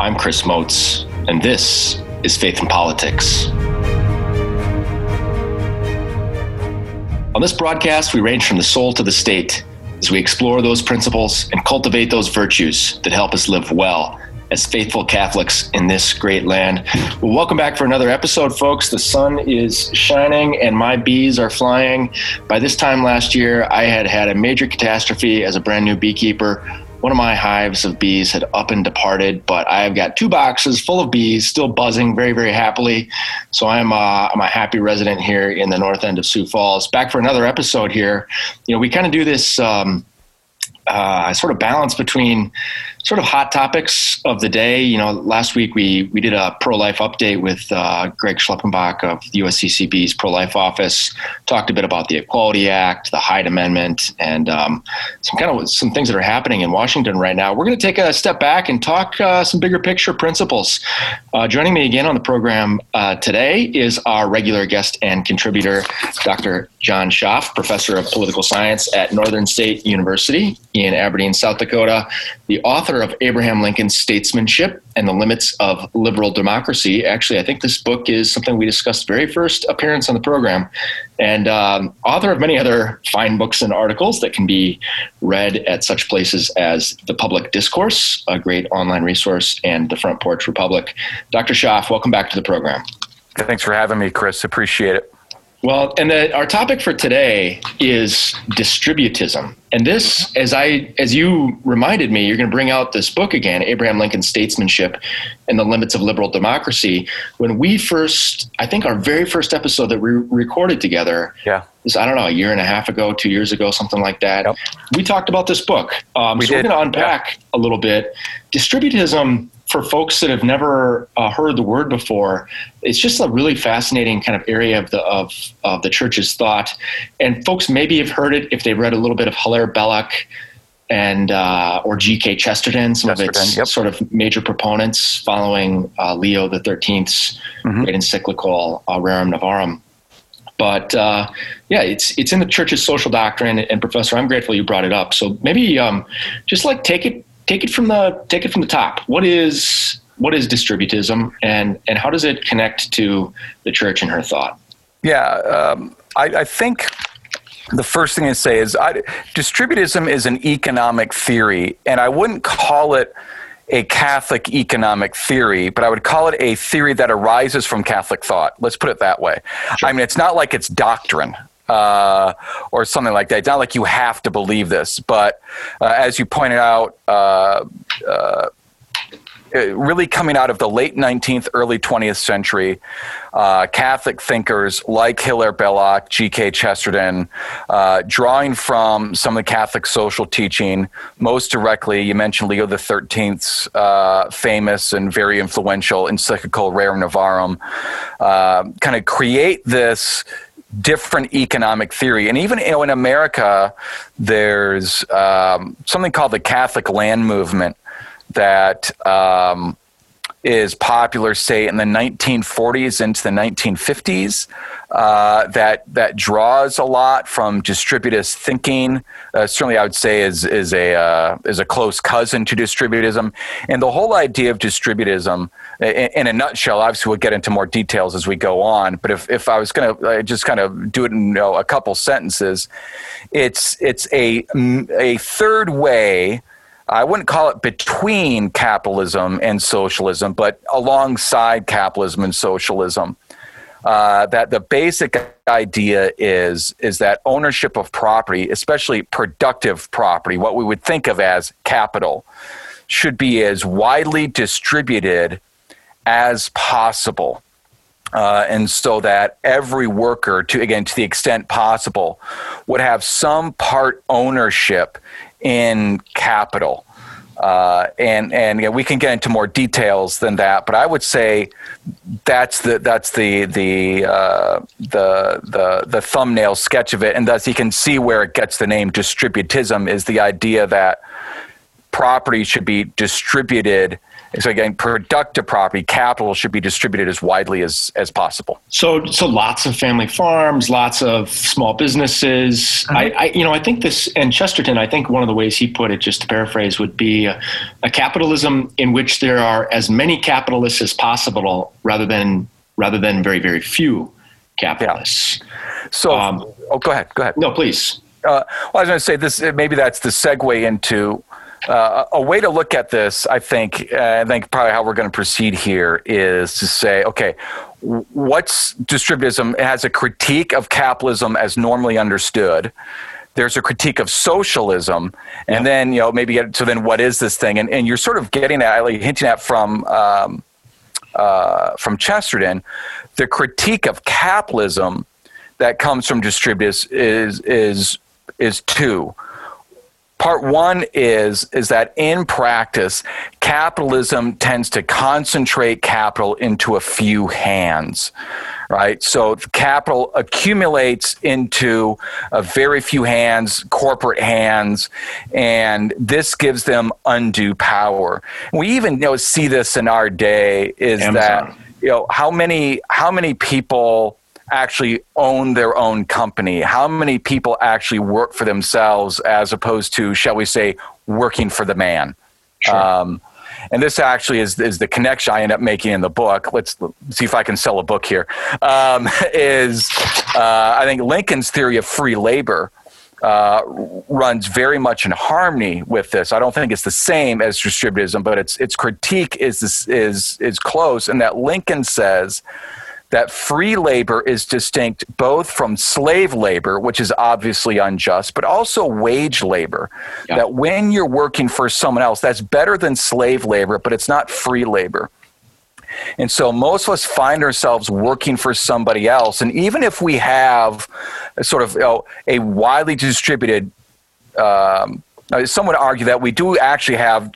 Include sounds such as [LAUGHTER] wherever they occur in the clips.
I'm Chris Motz, and this is Faith in Politics. On this broadcast, we range from the soul to the state as we explore those principles and cultivate those virtues that help us live well as faithful Catholics in this great land. Well, welcome back for another episode, folks. The sun is shining and my bees are flying. By this time last year, I had had a major catastrophe as a brand new beekeeper. One of my hives of bees had up and departed, but I've got two boxes full of bees still buzzing very, very happily. So uh, I'm a happy resident here in the north end of Sioux Falls. Back for another episode here. You know, we kind of do this um, uh, sort of balance between sort of hot topics of the day. You know, last week we we did a pro life update with uh, Greg Schleppenbach of the USCCB's pro life office. Talked a bit about the Equality Act, the Hyde Amendment, and um, some kind of some things that are happening in Washington right now. We're going to take a step back and talk uh, some bigger picture principles. Uh, joining me again on the program uh, today is our regular guest and contributor, Dr. John Schaff, professor of political science at Northern State University in Aberdeen, South Dakota, the author of Abraham Lincoln's Statesmanship and the Limits of Liberal Democracy. Actually, I think this book is something we discussed very first appearance on the program, and um, author of many other fine books and articles that can be read at such places as The Public Discourse, a great online resource, and The Front Porch Republic. Dr. Schaff, welcome back to the program. Thanks for having me, Chris. Appreciate it. Well, and the, our topic for today is distributism. And this, as I, as you reminded me, you're going to bring out this book again, Abraham Lincoln's Statesmanship and the Limits of Liberal Democracy. When we first, I think our very first episode that we recorded together, yeah, was I don't know a year and a half ago, two years ago, something like that. Yep. We talked about this book. Um, we so did. we're going to unpack yeah. a little bit. Distributism for folks that have never uh, heard the word before, it's just a really fascinating kind of area of the of, of the church's thought. And folks maybe have heard it if they've read a little bit of Hilaire Belloc and uh, or G.K. Chesterton, some Chesterton, of its yep. sort of major proponents following uh, Leo the Thirteenth's Mhm. great encyclical uh, Rerum Novarum. But uh, yeah, it's it's in the church's social doctrine. And Professor, I'm grateful you brought it up. So maybe um, just like take it take it from the take it from the top. What is what is distributism, and and how does it connect to the church and her thought? Yeah, um, I, I think the first thing I say is I, distributism is an economic theory, and I wouldn't call it a Catholic economic theory, but I would call it a theory that arises from Catholic thought. Let's put it that way. I mean, it's not like it's doctrine. Uh, or something like that. It's not like you have to believe this, but uh, as you pointed out, uh, uh, really coming out of the late 19th, early 20th century, uh, Catholic thinkers like Hilaire Belloc, G.K. Chesterton, drawing from some of the Catholic social teaching, most directly, you mentioned Leo XIII's famous and very influential encyclical Rerum Novarum, kind of create this different economic theory. And even you know, in America, there's um, something called the Catholic land movement that um, is popular, say, in the 1940s into the 1950s. Uh, that that draws a lot from distributist thinking. Uh, certainly, I would say is is a uh, is a close cousin to distributism, and the whole idea of distributism, in, in, a nutshell. Obviously, we'll get into more details as we go on. But if, if I was going to just kind of do it in you know, a couple sentences, it's it's a a third way. I wouldn't call it between capitalism and socialism, but alongside capitalism and socialism. Uh, that the basic idea is is that ownership of property, especially productive property, what we would think of as capital, should be as widely distributed as possible. Uh, and so that every worker, to again to the extent possible, would have some part ownership in capital. Uh, and and know, we can get into more details than that, but I would say that's the that's the the uh, the the the thumbnail sketch of it, and thus you can see where it gets the name distributism is the idea that property should be distributed so again, productive property capital should be distributed as widely as, as possible. So, so lots of family farms, lots of small businesses. Mm-hmm. I, I, you know, I think this, and Chesterton, I think one of the ways he put it, just to paraphrase, would be a, a capitalism in which there are as many capitalists as possible, rather than rather than very very few capitalists. Yeah. So, um, oh, go ahead, go ahead. No, please. Uh, well, I was going to say this. Maybe that's the segue into uh, a way to look at this, I think, uh, I think probably how we're going to proceed here is to say, okay, what's distributism? It has a critique of capitalism as normally understood. There's a critique of socialism, and yeah. then you know maybe get, so then what is this thing? And, and you're sort of getting at, like hinting at from um, uh, from Chesterton, the critique of capitalism that comes from distributists is is is two part one is is that in practice capitalism tends to concentrate capital into a few hands right so capital accumulates into a very few hands corporate hands and this gives them undue power we even you know see this in our day is Amazon. that you know how many how many people actually own their own company? How many people actually work for themselves as opposed to, shall we say, working for the man? Sure. Um, and this actually is, is the connection I end up making in the book. Let's see if I can sell a book here. Um, [LAUGHS] is uh, I think Lincoln's theory of free labor uh, runs very much in harmony with this. I don't think it's the same as distributism, but its its critique is is is close. And that Lincoln says that free labor is distinct both from slave labor, which is obviously unjust, but also wage labor. Yeah. That when you're working for someone else, that's better than slave labor, but it's not free labor. And so most of us find ourselves working for somebody else. And even if we have a sort of you know, a widely distributed, um, some would argue that we do actually have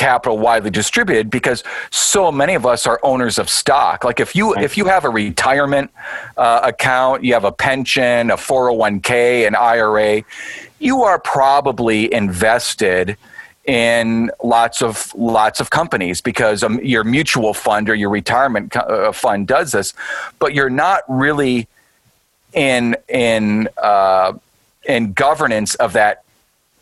capital widely distributed because so many of us are owners of stock. Like if you if you have a retirement uh, account, you have a pension, a 401k, an IRA, you are probably invested in lots of lots of companies because um, your mutual fund or your retirement uh, fund does this, but you're not really in in uh, in governance of that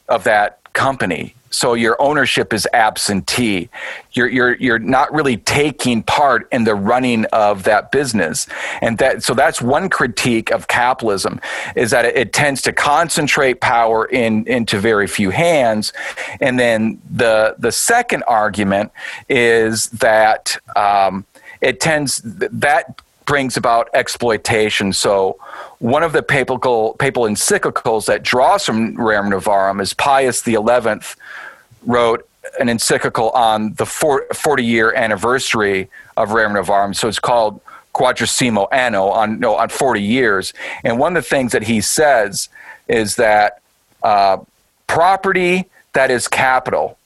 of that company so your ownership is absentee. You're, you're, you're not really taking part in the running of that business. And that, so that's one critique of capitalism is that it, it tends to concentrate power in, into very few hands. And then the, the second argument is that um, it tends, that brings about exploitation. So one of the papal, papal encyclicals that draws from Rerum Novarum is Pius XI wrote an encyclical on the 40 year anniversary of Rerum Novarum. So it's called Quadragesimo Anno on, no, on 40 years. And one of the things that he says is that uh, property that is capital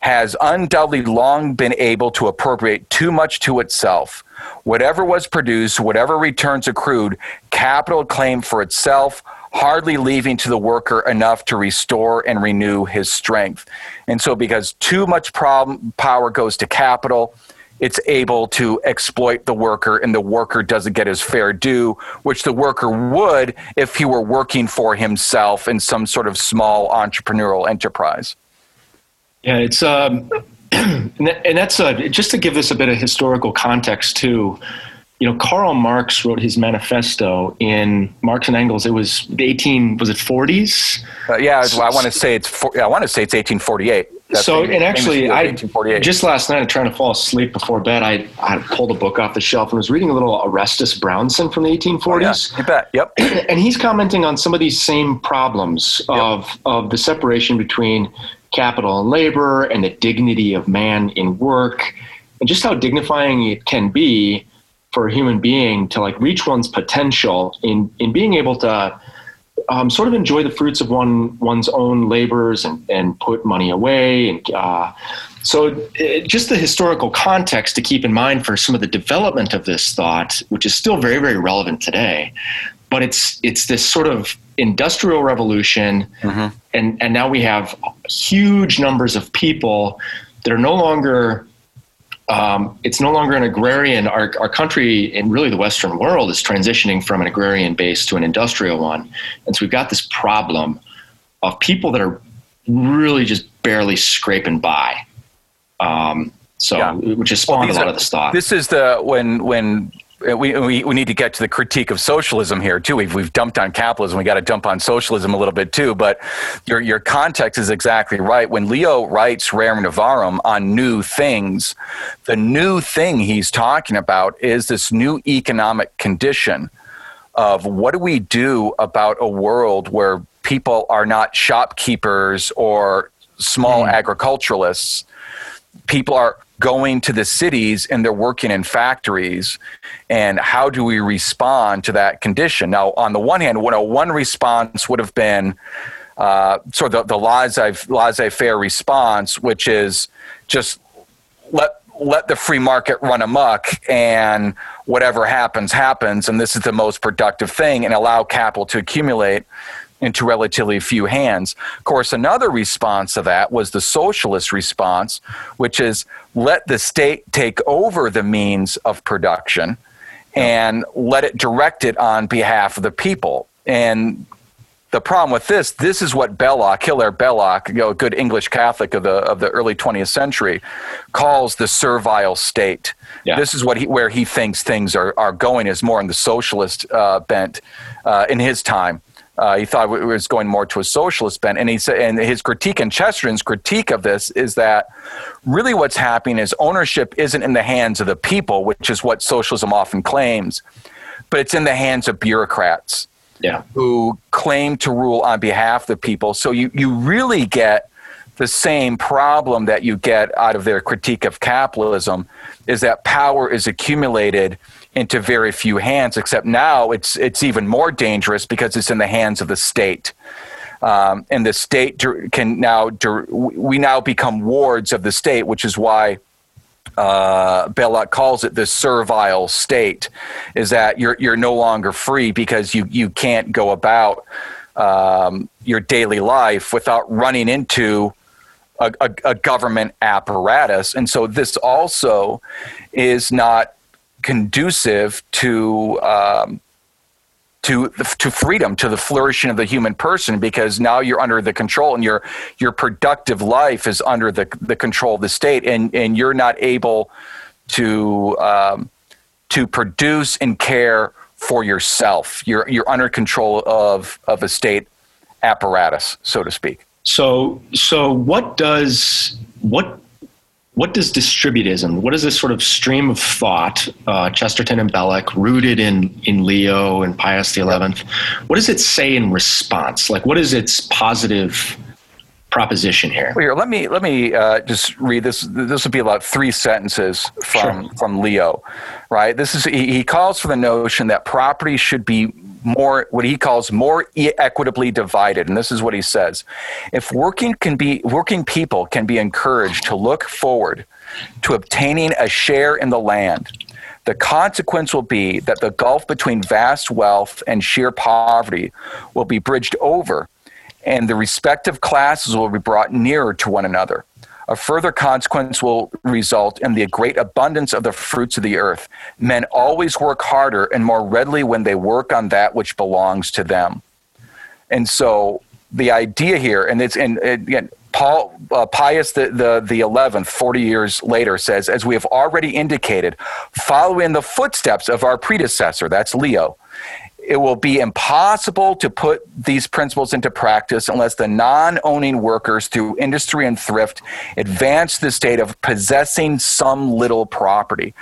has undoubtedly long been able to appropriate too much to itself. Whatever was produced, whatever returns accrued, capital claimed for itself, hardly leaving to the worker enough to restore and renew his strength. And so, because too much problem, power goes to capital, it's able to exploit the worker, and the worker doesn't get his fair due, which the worker would if he were working for himself in some sort of small entrepreneurial enterprise. Yeah, it's um, [CLEARS THROAT] and that's uh, just to give this a bit of historical context too you know, Karl Marx wrote his manifesto in Marx and Engels. It was the 18 was it 40s? Uh, yeah, I want to say it's for, I want to say it's 1848. That's so and actually, I just last night, trying to fall asleep before bed, I, I pulled a book off the shelf and was reading a little Orestes Brownson from the 1840s. Oh, yeah. You bet. Yep. [CLEARS THROAT] and he's commenting on some of these same problems yep. of of the separation between capital and labor and the dignity of man in work, and just how dignifying it can be for a human being to like reach one's potential in in being able to um, sort of enjoy the fruits of one one's own labors and, and put money away and uh, so it, just the historical context to keep in mind for some of the development of this thought which is still very very relevant today but it's it's this sort of industrial revolution, mm-hmm. and and now we have huge numbers of people that are no longer. Um, it's no longer an agrarian. Our, our country and really the Western world is transitioning from an agrarian base to an industrial one. And so we've got this problem of people that are really just barely scraping by. Um, so, yeah. which has spawned well, a lot are, of the stuff. This is the when when we, we, we need to get to the critique of socialism here too. We've, we've dumped on capitalism. We got to dump on socialism a little bit too. But your, your context is exactly right. When Leo writes Rerum Novarum on new things, the new thing he's talking about is this new economic condition of what do we do about a world where people are not shopkeepers or small mm. agriculturalists. People are going to the cities and they're working in factories. And how do we respond to that condition? Now, on the one hand, one response would have been uh, sort of the, the laissez faire response, which is just let let the free market run amok and whatever happens happens and this is the most productive thing and allow capital to accumulate into relatively few hands. Of course, another response to that was the socialist response, which is let the state take over the means of production and let it direct it on behalf of the people. And the problem with this, this is what Belloc, Hilaire Belloc, you know, a good English Catholic of the of the early 20th century, calls the servile state. Yeah. This is what he, where he thinks things are, are going is more in the socialist uh, bent uh, in his time. Uh, he thought it was going more to a socialist bent, and he said, and his critique and Chesterton's critique of this is that really what's happening is ownership isn't in the hands of the people, which is what socialism often claims, but it's in the hands of bureaucrats, yeah. who claim to rule on behalf of the people. So you you really get the same problem that you get out of their critique of capitalism is that power is accumulated into very few hands. Except now it's it's even more dangerous because it's in the hands of the state. Um, and the state can now we now become wards of the state, which is why uh, Belloc calls it the servile state. Is that you're you're no longer free because you you can't go about um, your daily life without running into a, a, a government apparatus, and so this also is not conducive to um, to to freedom, to the flourishing of the human person, because now you're under the control, and your your productive life is under the the control of the state, and and you're not able to um, to produce and care for yourself. You're you're under control of of a state apparatus, so to speak. So so what does what what does distributism, what is this sort of stream of thought, uh, Chesterton and Belloc, rooted in, in Leo and Pius XI, what does it say in response? Like, what is its positive proposition here? Well, here let me, let me uh, just read this. This would be about three sentences from, sure. from Leo, right? This is, he, he calls for the notion that property should be more what he calls more equitably divided and this is what he says if working can be working people can be encouraged to look forward to obtaining a share in the land the consequence will be that the gulf between vast wealth and sheer poverty will be bridged over and the respective classes will be brought nearer to one another a further consequence will result in the great abundance of the fruits of the earth. Men always work harder and more readily when they work on that which belongs to them. And so the idea here, and it's and again, Paul uh, Pius the, the the eleventh, forty years later, says, as we have already indicated, following the footsteps of our predecessor, that's Leo, it will be impossible to put these principles into practice unless the non owning workers, through industry and thrift, advance the state of possessing some little property.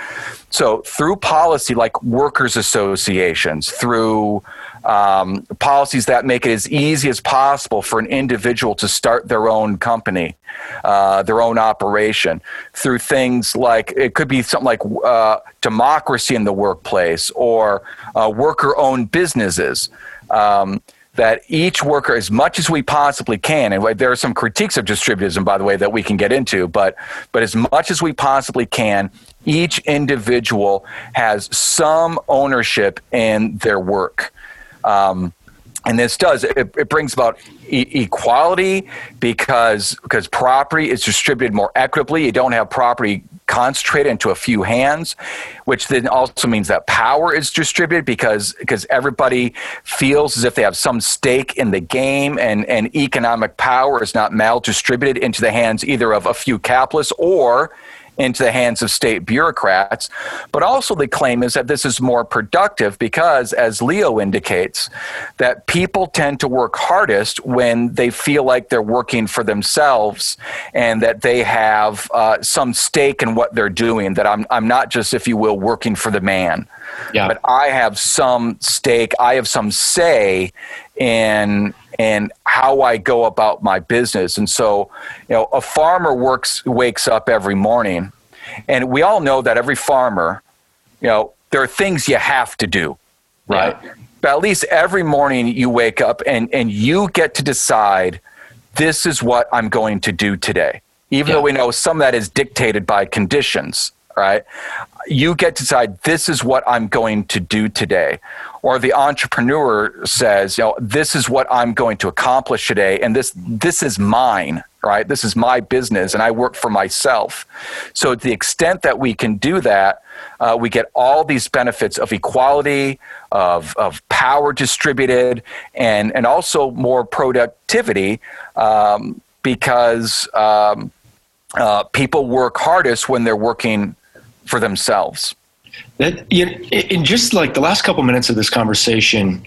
So, through policy like workers' associations, through um, policies that make it as easy as possible for an individual to start their own company, uh, their own operation, through things like it could be something like uh, democracy in the workplace or uh, worker owned businesses. Um, that each worker, as much as we possibly can, and there are some critiques of distributism, by the way, that we can get into, but but as much as we possibly can, each individual has some ownership in their work. Um, and this does it, it brings about e- equality because because property is distributed more equitably you don't have property concentrated into a few hands which then also means that power is distributed because because everybody feels as if they have some stake in the game and and economic power is not maldistributed into the hands either of a few capitalists or into the hands of state bureaucrats. But also, the claim is that this is more productive because, as Leo indicates, that people tend to work hardest when they feel like they're working for themselves and that they have uh, some stake in what they're doing, that I'm, I'm not just, if you will, working for the man. Yeah. But I have some stake, I have some say in and how I go about my business. And so, you know, a farmer works wakes up every morning, and we all know that every farmer, you know, there are things you have to do, right? Yeah. But at least every morning you wake up and and you get to decide this is what I'm going to do today. Even yeah. though we know some of that is dictated by conditions, right? You get to decide this is what I'm going to do today or the entrepreneur says, you know, this is what I'm going to accomplish today, and this this is mine, right? This is my business, and I work for myself. So, to the extent that we can do that, uh, we get all these benefits of equality, of of power distributed, and and also more productivity, um, because um, uh, people work hardest when they're working for themselves. That you know, in just like the last couple minutes of this conversation,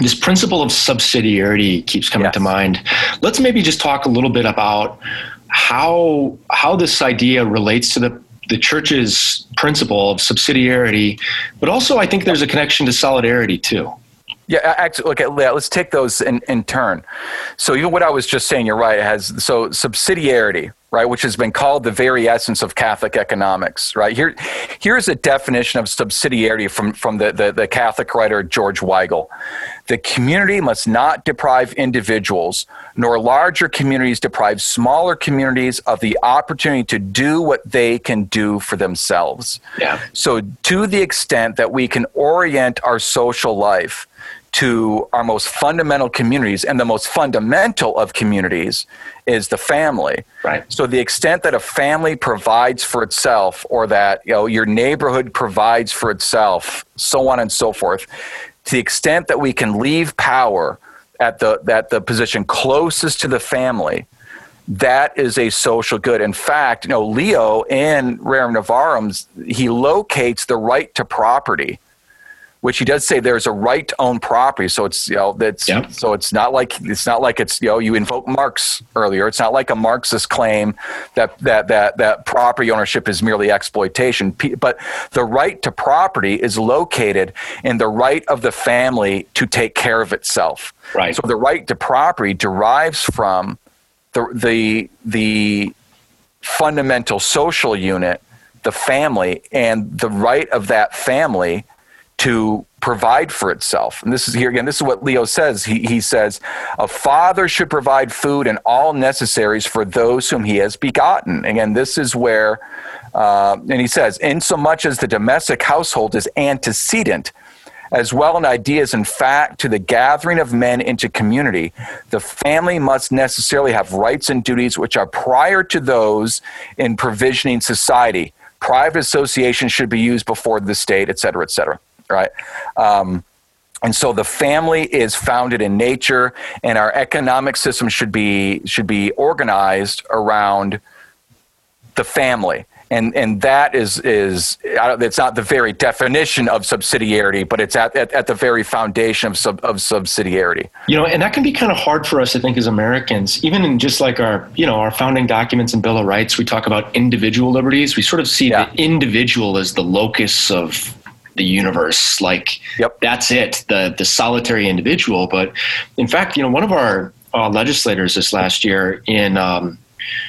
this principle of subsidiarity keeps coming yes. to mind. Let's maybe just talk a little bit about how how this idea relates to the the church's principle of subsidiarity, but also I think there's a connection to solidarity too. Yeah, actually, okay, let's take those in, in turn. So even what I was just saying, you're right. It has so subsidiarity, right, which has been called the very essence of Catholic economics, right? Here, here's a definition of subsidiarity from from the, the, the Catholic writer George Weigel. The community must not deprive individuals, nor larger communities deprive smaller communities of the opportunity to do what they can do for themselves. Yeah. So, to the extent that we can orient our social life to our most fundamental communities, and the most fundamental of communities is the family. Right. So the extent that a family provides for itself, or that you know your neighborhood provides for itself, so on and so forth, to the extent that we can leave power at the at the position closest to the family, that is a social good. In fact, you know, Leo in Rerum Novarum, he locates the right to property which he does say there's a right to own property. So it's you know that's yep. so it's not like it's not like it's you know you invoke Marx earlier. It's not like a Marxist claim that that that that property ownership is merely exploitation. But the right to property is located in the right of the family to take care of itself. Right. So the right to property derives from the the the fundamental social unit, the family, and the right of that family to provide for itself. And this is here again, this is what Leo says. He, he says, A father should provide food and all necessaries for those whom he has begotten. Again, this is where, uh, and he says, Insomuch as the domestic household is antecedent, as well in ideas and fact to the gathering of men into community, the family must necessarily have rights and duties which are prior to those in provisioning society. Private association should be used before the state, et cetera, et cetera right? Um, and so the family is founded in nature, and our economic system should be should be organized around the family. And and that is is it's not the very definition of subsidiarity, but it's at, at, at the very foundation of sub, of subsidiarity. You know, and that can be kind of hard for us, I think, as Americans. Even in just like our you know our founding documents and Bill of Rights, we talk about individual liberties. We sort of see yeah. the individual as the locus of the universe. Like yep. that's it, the the solitary individual. But in fact, you know, one of our uh, legislators this last year in um,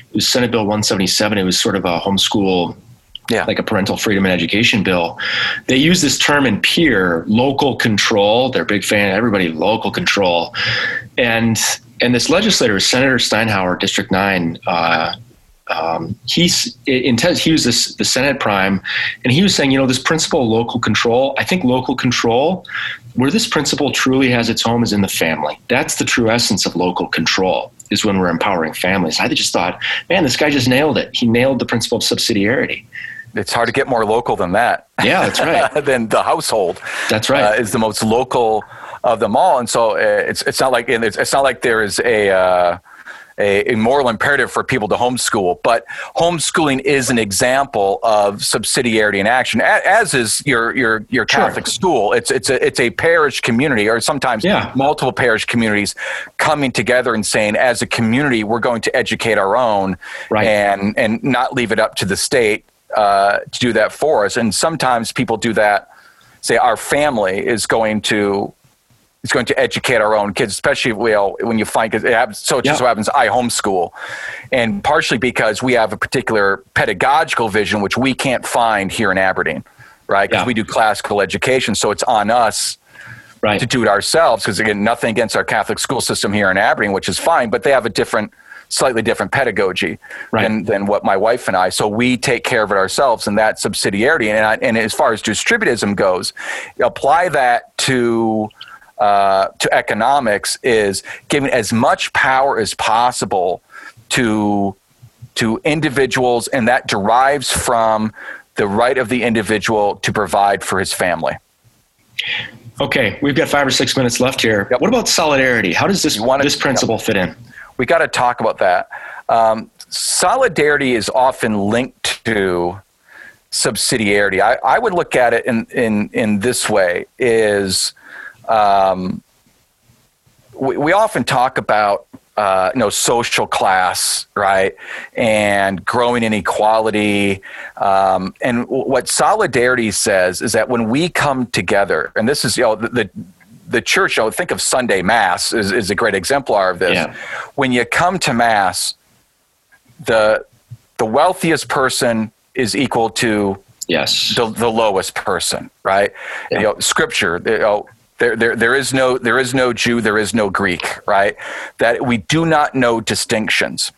it was Senate Bill 177. It was sort of a homeschool. Yeah. Like a parental freedom and education bill. They use this term in peer, local control. They're a big fan, everybody, local control. And and this legislator, Senator Steinhauer, District 9, uh, um, he's intense. He was this, the Senate prime, and he was saying, you know, this principle of local control. I think local control where this principle truly has its home is in the family. That's the true essence of local control. Is when we're empowering families. I just thought, man, this guy just nailed it. He nailed the principle of subsidiarity. It's hard to get more local than that. Yeah, that's right. [LAUGHS] than the household. That's right. Uh, is the most local of them all, and so uh, it's it's not like it's, it's not like there is a. Uh, a, a, moral imperative for people to homeschool, but homeschooling is an example of subsidiarity in action, as is your your your Catholic sure. school. It's it's a it's a parish community, or sometimes yeah. multiple parish communities coming together and saying, as a community, we're going to educate our own, right. and and not leave it up to the state uh, to do that for us. And sometimes people do that. Say our family is going to is going to educate our own kids, especially when you find it happens, so it just so happens I homeschool, and partially because we have a particular pedagogical vision which we can't find here in Aberdeen, right? Because yeah. we do classical education, so it's on us. Right. To do it ourselves, because again, nothing against our Catholic school system here in Aberdeen, which is fine, but they have a different slightly different pedagogy right. than, than what my wife and I. So we take care of it ourselves, and that subsidiarity. And, I, and as far as distributism goes, apply that to uh, to economics is giving as much power as possible to to individuals, and that derives from the right of the individual to provide for his family. Okay, we've got five or six minutes left here. Yep. What about solidarity? How does this this principle yep. fit in? we got to talk about that. Um, solidarity is often linked to subsidiarity. I, I, would look at it in, in, in this way is um, we, we often talk about uh, you know, social class, right, and growing inequality. Um, and what solidarity says is that when we come together, and this is you know the, the the church, you know, think of Sunday Mass is, is a great exemplar of this. Yeah. When you come to Mass, the the wealthiest person is equal to yes the, the lowest person, right? Yeah. You know, scripture, you know, there, there, there is no there is no Jew, there is no Greek, right? That we do not know distinctions.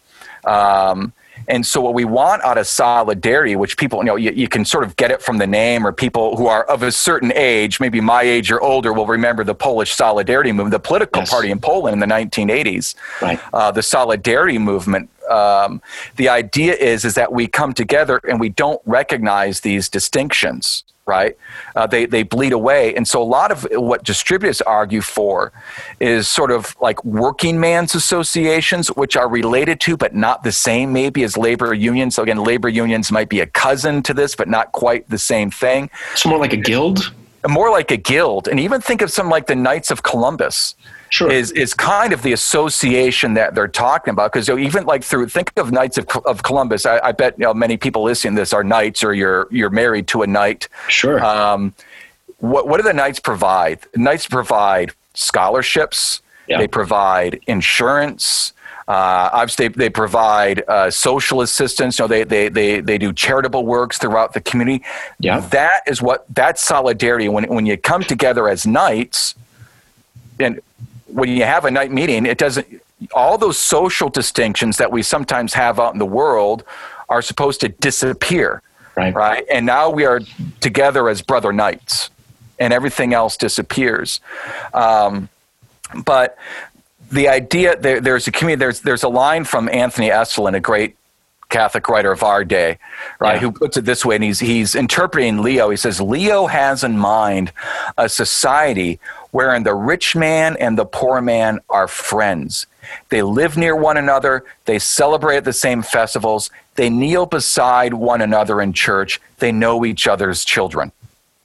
Um, and so, what we want out of solidarity, which people, you know, you, you, can sort of get it from the name, or people who are of a certain age, maybe my age or older, will remember the Polish Solidarity movement, the political yes. party in Poland in the 1980s. Right. Uh, the Solidarity movement. Um, the idea is is that we come together and we don't recognize these distinctions right? Uh, they, they bleed away. And so a lot of what distributists argue for is sort of like working man's associations, which are related to but not the same, maybe as labor unions. So again, labor unions might be a cousin to this, but not quite the same thing. It's more like a guild? More like a guild. And even think of some like the Knights of Columbus sure. is is kind of the association that they're talking about. Because even like through think of Knights of, of Columbus, I, I, bet you know many people listening to this are knights or you're you're married to a knight. Sure. Um, what what do the knights provide? Knights provide scholarships. Yeah. They provide insurance. Uh, obviously, they, they provide uh, social assistance. You know, they, they, they, they do charitable works throughout the community. Yeah. That is what, that's solidarity. When, when you come together as knights, and when you have a knight meeting, it doesn't, all those social distinctions that we sometimes have out in the world are supposed to disappear. Right. Right. And now we are together as brother knights and everything else disappears. Um, but the idea there, there's a community, there's, there's a line from Anthony Esolen, a great Catholic writer of our day, right, yeah. who puts it this way, and he's, he's interpreting Leo. He says, Leo has in mind a society wherein the rich man and the poor man are friends. They live near one another, they celebrate the same festivals, they kneel beside one another in church, they know each other's children.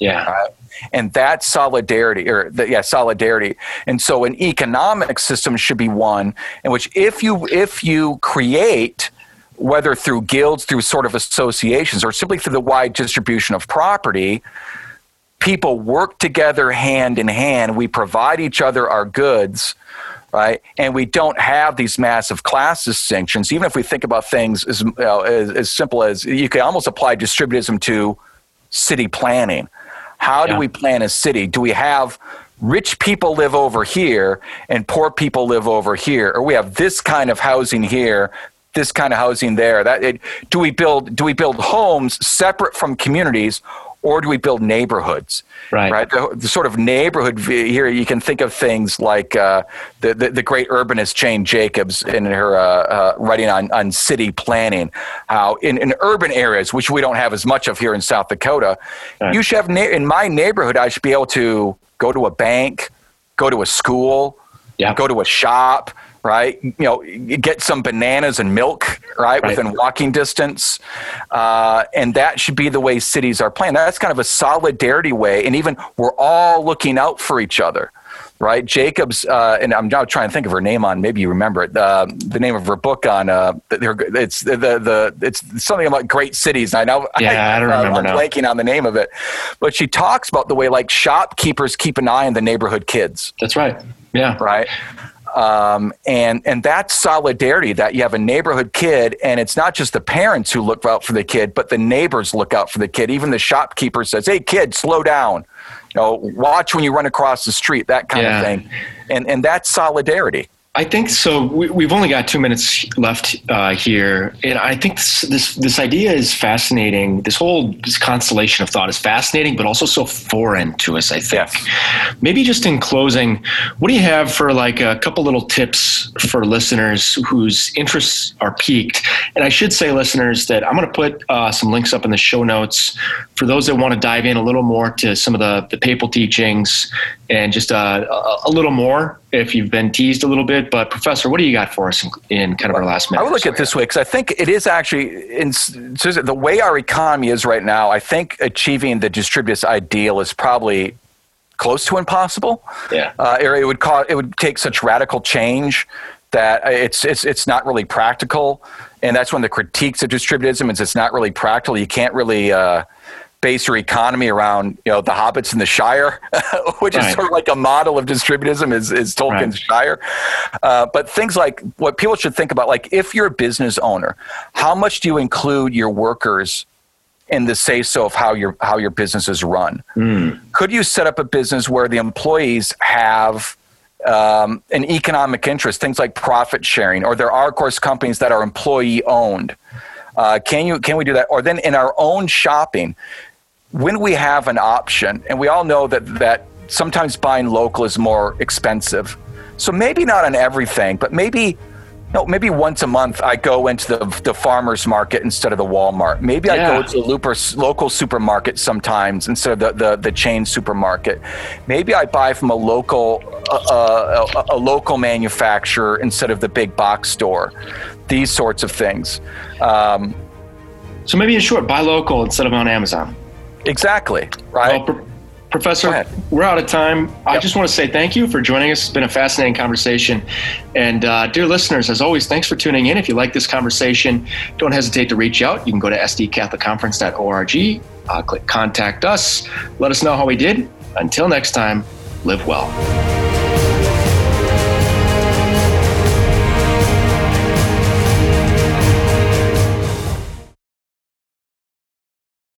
Yeah. And that solidarity, or the, yeah, solidarity. And so an economic system should be one in which if you if you create whether through guilds, through sort of associations, or simply through the wide distribution of property, people work together hand in hand. We provide each other our goods, right? And we don't have these massive class distinctions. Even if we think about things as, uh, as, as, simple as you can almost apply distributism to city planning. How do we plan a city? Do we have rich people live over here and poor people live over here? Or we have this kind of housing here, this kind of housing there? That it, do we build do we build homes separate from communities or do we build neighborhoods? Right. Right. The, the sort of neighborhood here, you can think of things like uh, the, the, the great urbanist Jane Jacobs in her uh, uh, writing on on city planning, how in, in urban areas which we don't have as much of here in South Dakota, right. you should have na- in my neighborhood I should be able to go to a bank, go to a school, yeah. go to a shop right? You know, get some bananas and milk, right, right. within walking distance. Uh, and that should be the way cities are planned. That's kind of a solidarity way. And even we're all looking out for each other. Right, Jacobs, uh, and I'm now trying to think of her name on. Maybe you remember it. Uh, the name of her book on uh, it's the, the, the it's something about great cities. I know. Yeah, I, I don't remember. I'm now. blanking on the name of it, but she talks about the way like shopkeepers keep an eye on the neighborhood kids. That's right. Yeah. Right. Um, and and that's solidarity that you have a neighborhood kid and it's not just the parents who look out for the kid but the neighbors look out for the kid. Even the shopkeeper says hey kid slow down. You know watch when you run across the street that kind yeah. of thing. And and that's solidarity I think so. We, have only got two minutes left uh, here, and I think this, this, this idea is fascinating. This whole this constellation of thought is fascinating, but also so foreign to us. I think. Yes. Maybe just in closing, what do you have for like a couple little tips for listeners whose interests are piqued? And I should say, listeners, that I'm going to put uh, some links up in the show notes for those that want to dive in a little more to some of the the papal teachings and just uh, a, a little more if you've been teased a little bit. But Professor, what do you got for us in, in kind of our last minute? I would look so at this way because I think it is actually in the way our economy is right now. I think achieving the distributist ideal is probably close to impossible. Yeah, uh, it would cause it would take such radical change that it's it's it's not really practical, and that's when the critiques of distributism is it's not really practical. You can't really. Uh, base your economy around you know the hobbits in the Shire, [LAUGHS] which right. is sort of like a model of distributism is, is Tolkien's right. Shire. Uh, but things like what people should think about, like if you're a business owner, how much do you include your workers in the say so of how your how your business is run? Mm. Could you set up a business where the employees have um, an economic interest, things like profit sharing, or there are, of course, companies that are employee owned. Uh, can you can we do that? Or then in our own shopping, when we have an option, and we all know that that sometimes buying local is more expensive. So maybe not on everything, but maybe no, maybe once a month I go into the, the farmer's market instead of the Walmart. Maybe yeah. I go to a local supermarket sometimes instead of the, the, the, chain supermarket. Maybe I buy from a local uh, uh a, a, local manufacturer instead of the big box store. These sorts of things. Um, so maybe in short, buy local instead of on Amazon. Exactly. Right. Well, Pro- Professor, we're out of time. Yep. I just want to say thank you for joining us. It's been a fascinating conversation. And uh, dear listeners, as always, thanks for tuning in. If you like this conversation, don't hesitate to reach out. You can go to sdcatholicconference.org, uh, click contact us, let us know how we did. Until next time, live well.